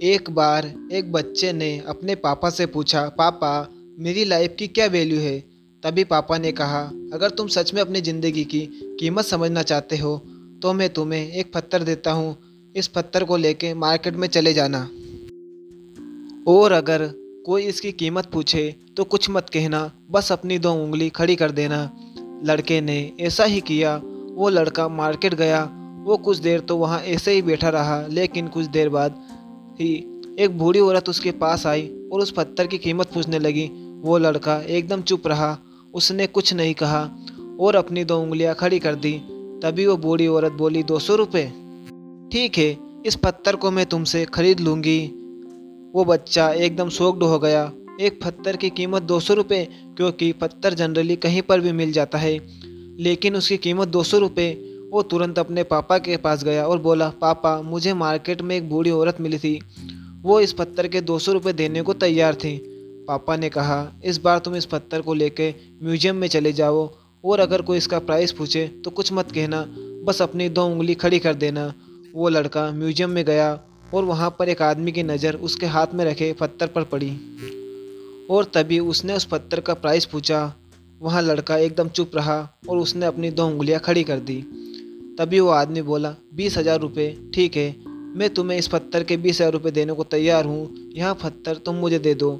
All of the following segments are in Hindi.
एक बार एक बच्चे ने अपने पापा से पूछा, पापा, मेरी लाइफ की क्या वैल्यू है? तभी पापा ने कहा, अगर तुम सच में अपनी ज़िंदगी की कीमत समझना चाहते हो तो मैं तुम्हें एक पत्थर देता हूँ। इस पत्थर को लेके मार्केट में चले जाना। और अगर कोई इसकी कीमत पूछे तो कुछ मत कहना। बस अपनी दो उंगली खड़ी कर देना। लड़के ने ऐसा ही किया। वो लड़का मार्केट गया। वो कुछ देर तो वहाँ ऐसे ही बैठा रहा, लेकिन कुछ देर बाद ही एक बूढ़ी औरत उसके पास आई और उस पत्थर की कीमत पूछने लगी। वो लड़का एकदम चुप रहा। उसने कुछ नहीं कहा और अपनी दो उंगलियाँ खड़ी कर दी। तभी वो बूढ़ी औरत बोली, दो सौ रुपये ठीक है, इस पत्थर को मैं तुमसे खरीद लूँगी। वो बच्चा एकदम सोक्ड हो गया। एक पत्थर की कीमत दो सौ रुपये क्योंकि पत्थर जनरली कहीं पर भी मिल जाता है। लेकिन उसकी कीमत दो सौ रुपये वो तुरंत अपने पापा के पास गया और बोला, पापा, मुझे मार्केट में एक बूढ़ी औरत मिली थी। वो इस पत्थर के दो सौ रुपये देने को तैयार थी। पापा ने कहा, इस बार तुम इस पत्थर को लेके म्यूज़ियम में चले जाओ और अगर कोई इसका प्राइस पूछे तो कुछ मत कहना, बस अपनी दो उंगली खड़ी कर देना। वो लड़का म्यूज़ियम में गया और वहाँ पर एक आदमी की नज़र उसके हाथ में रखे पत्थर पर पड़ी। और तभी उसने उस पत्थर का प्राइस पूछा। वहाँ लड़का एकदम चुप रहा और उसने अपनी दो उंगलियाँ खड़ी कर दी। तभी वो आदमी बोला, बीस हज़ार रुपये ठीक है। मैं तुम्हें इस पत्थर के बीस हज़ार रुपये देने को तैयार हूँ। यह पत्थर तुम मुझे दे दो।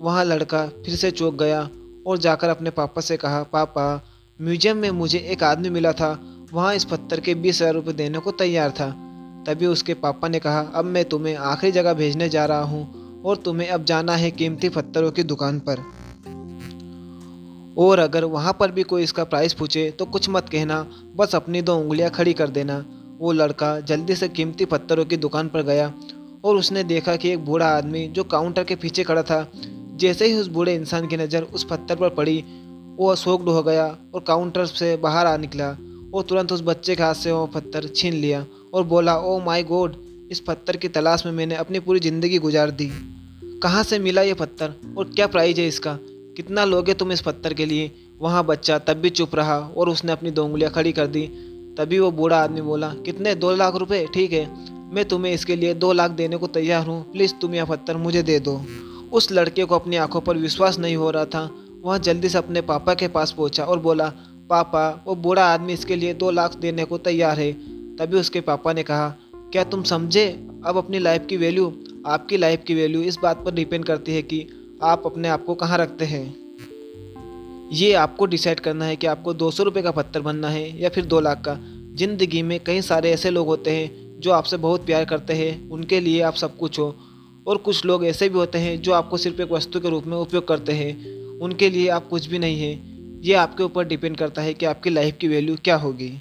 वहाँ लड़का फिर से चौंक गया और जाकर अपने पापा से कहा, पापा, म्यूज़ियम में मुझे एक आदमी मिला था। वहाँ इस पत्थर के बीस हज़ार रुपये देने को तैयार था। तभी उसके पापा ने कहा, अब मैं तुम्हें आखिरी जगह भेजने जा रहा हूँ और तुम्हें अब जाना है कीमती पत्थरों की दुकान पर। और अगर वहाँ पर भी कोई इसका प्राइस पूछे तो कुछ मत कहना, बस अपनी दो उंगलियाँ खड़ी कर देना। वो लड़का जल्दी से कीमती पत्थरों की दुकान पर गया और उसने देखा कि एक बूढ़ा आदमी जो काउंटर के पीछे खड़ा था, जैसे ही उस बूढ़े इंसान की नज़र उस पत्थर पर पड़ी, वो अशोकड हो गया और काउंटर से बाहर आ निकला और तुरंत उस बच्चे के हाथ से वो पत्थर छीन लिया और बोला, ओ माय गॉड, इस पत्थर की तलाश में मैंने अपनी पूरी ज़िंदगी गुजार दी। कहाँ से मिला ये पत्थर और क्या प्राइज है इसका? कितना लोगे तुम इस पत्थर के लिए? वहाँ बच्चा तब भी चुप रहा और उसने अपनी दो उंगलियाँ खड़ी कर दी। तभी वो बूढ़ा आदमी बोला, कितने? दो लाख रुपए? ठीक है। मैं तुम्हें इसके लिए दो लाख देने को तैयार हूँ। प्लीज़ तुम यह पत्थर मुझे दे दो। उस लड़के को अपनी आँखों पर विश्वास नहीं हो रहा था। वह जल्दी से अपने पापा के पास पहुँचा और बोला, पापा, वो बूढ़ा आदमी इसके लिए दो लाख देने को तैयार है। तभी उसके पापा ने कहा, क्या तुम समझे? अब अपनी लाइफ की वैल्यू, आपकी लाइफ की वैल्यू इस बात पर डिपेंड करती है कि आप अपने आप को कहाँ रखते हैं? ये आपको डिसाइड करना है कि आपको दो सौ रुपये का पत्थर बनना है या फिर दो लाख का। ज़िंदगी में कई सारे ऐसे लोग होते हैं जो आपसे बहुत प्यार करते हैं, उनके लिए आप सब कुछ हो। और कुछ लोग ऐसे भी होते हैं जो आपको सिर्फ़ एक वस्तु के रूप में उपयोग करते हैं। उनके लिए आप कुछ भी नहीं हैं। ये आपके ऊपर डिपेंड करता है कि आपकी लाइफ की वैल्यू क्या होगी।